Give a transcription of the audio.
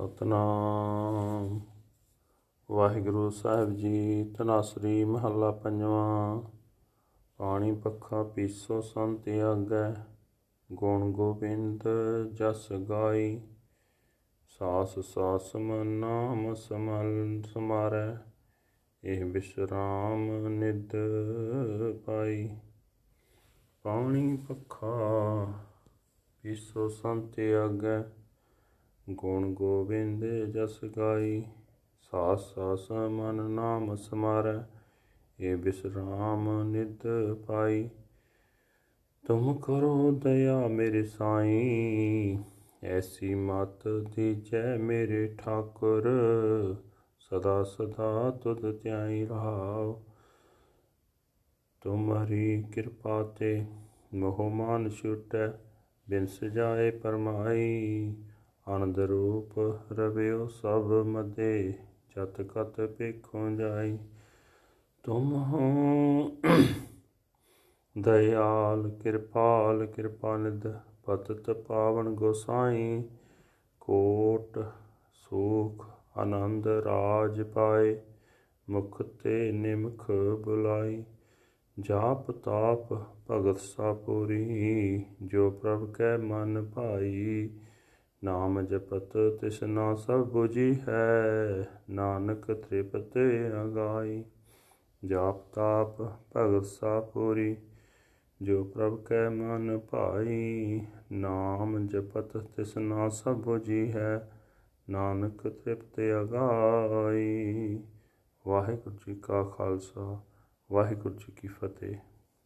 ਸਤਨਾਮ। ਵਾਹਿਗੁਰੂ ਸਾਹਿਬ ਜੀ, ਤਨਾਸਰੀ ਮਹੱਲਾ ਪੰਜਵਾਂ। ਪਾਣੀ ਪੱਖਾ ਪੀਸੋ ਸੰਤ ਆਗੈ, ਗੁਣ ਗੋਬਿੰਦ ਜਸ ਗਾਈ। ਸਾਸ ਸਾਸ ਮਨ ਨਾਮ ਸਮਲ ਸਮਾਰੈ, ਇਹ ਵਿਸ਼ਰਾਮ ਨਿਦ ਪਾਈ। ਪਾਣੀ ਪੱਖਾ ਪੀਸੋ ਸੰਤ ਆਗੈ ਗੁਣ ਗੋਬਿੰਦ ਜਸ ਗਾਈ, ਸਾਸ ਸਾਸ ਮਨ ਨਾਮ ਸਮਾਰੈ ਏ ਬਿਸਰਾਮ ਨਿਦ ਪਾਈ। ਤੁਮ ਕਰੋ ਦਇਆ ਮੇਰੇ ਸਾਈਂ, ਐਸੀ ਮਤ ਦੀਜੈ ਮੇਰੇ ਠਾਕੁਰ, ਸਦਾ ਸਦਾ ਤੁਧ ਧਿਆਈ ਰਹਾਉ ਤੁਮਰੀ ਕਿਰਪਾ ਤੇ ਮੋਹ ਮਾਨ ਛੁਟੈ ਬਿਨ ਸਜਾਏ ਪਰਮਾਈ। ਆਨੰਦ ਰੂਪ ਰਵਿਓ ਸਭ ਮਦੇ, ਜਤ ਕਤ ਪੇਖੋਂ ਜਾਈ। ਤੁਮ ਹੋ ਦਇਆਲ, ਕਿਰਪਾਲ, ਕਿਰਪਾ ਨਿਧ, ਪਤਤ ਪਾਵਨ ਗੋਸਾਈ। ਕੋਟ, ਸੁਖ, ਆਨੰਦ ਰਾਜ ਪਾਏ, ਮੁਖ ਤੇ ਨਿਮਖ ਬੁਲਾਈ। ਜਾਪ ਤਾਪ ਭਗਤ ਸਾਪੂਰੀ ਜੋ ਪ੍ਰਭ ਕੈ ਮਨ ਭਾਈ। ਨਾਮ ਜਪਤ ਤਿਸਨਾ ਸਭ 부ਜੀ ਹੈ, ਨਾਨਕ ਤ੍ਰਿਪਤ ਅਗਾਈ ਜਾਪ ਤਾਪ ਭਗਤ ਸਾਪੂਰੀ ਜੋ ਪ੍ਰਭ ਕੈ ਮਨ ਭਾਈ, ਨਾਮ ਜਪਤ ਤਿਸਨਾ ਸਭ 부ਜੀ ਹੈ, ਨਾਨਕ ਤ੍ਰਿਪਤ ਅਗਾਈ ਵਾਹਿਗੁਰੂ ਜੀ ਕਾ ਖਾਲਸਾ, ਵਾਹਿਗੁਰੂ ਜੀ ਕੀ ਫਤਿਹ।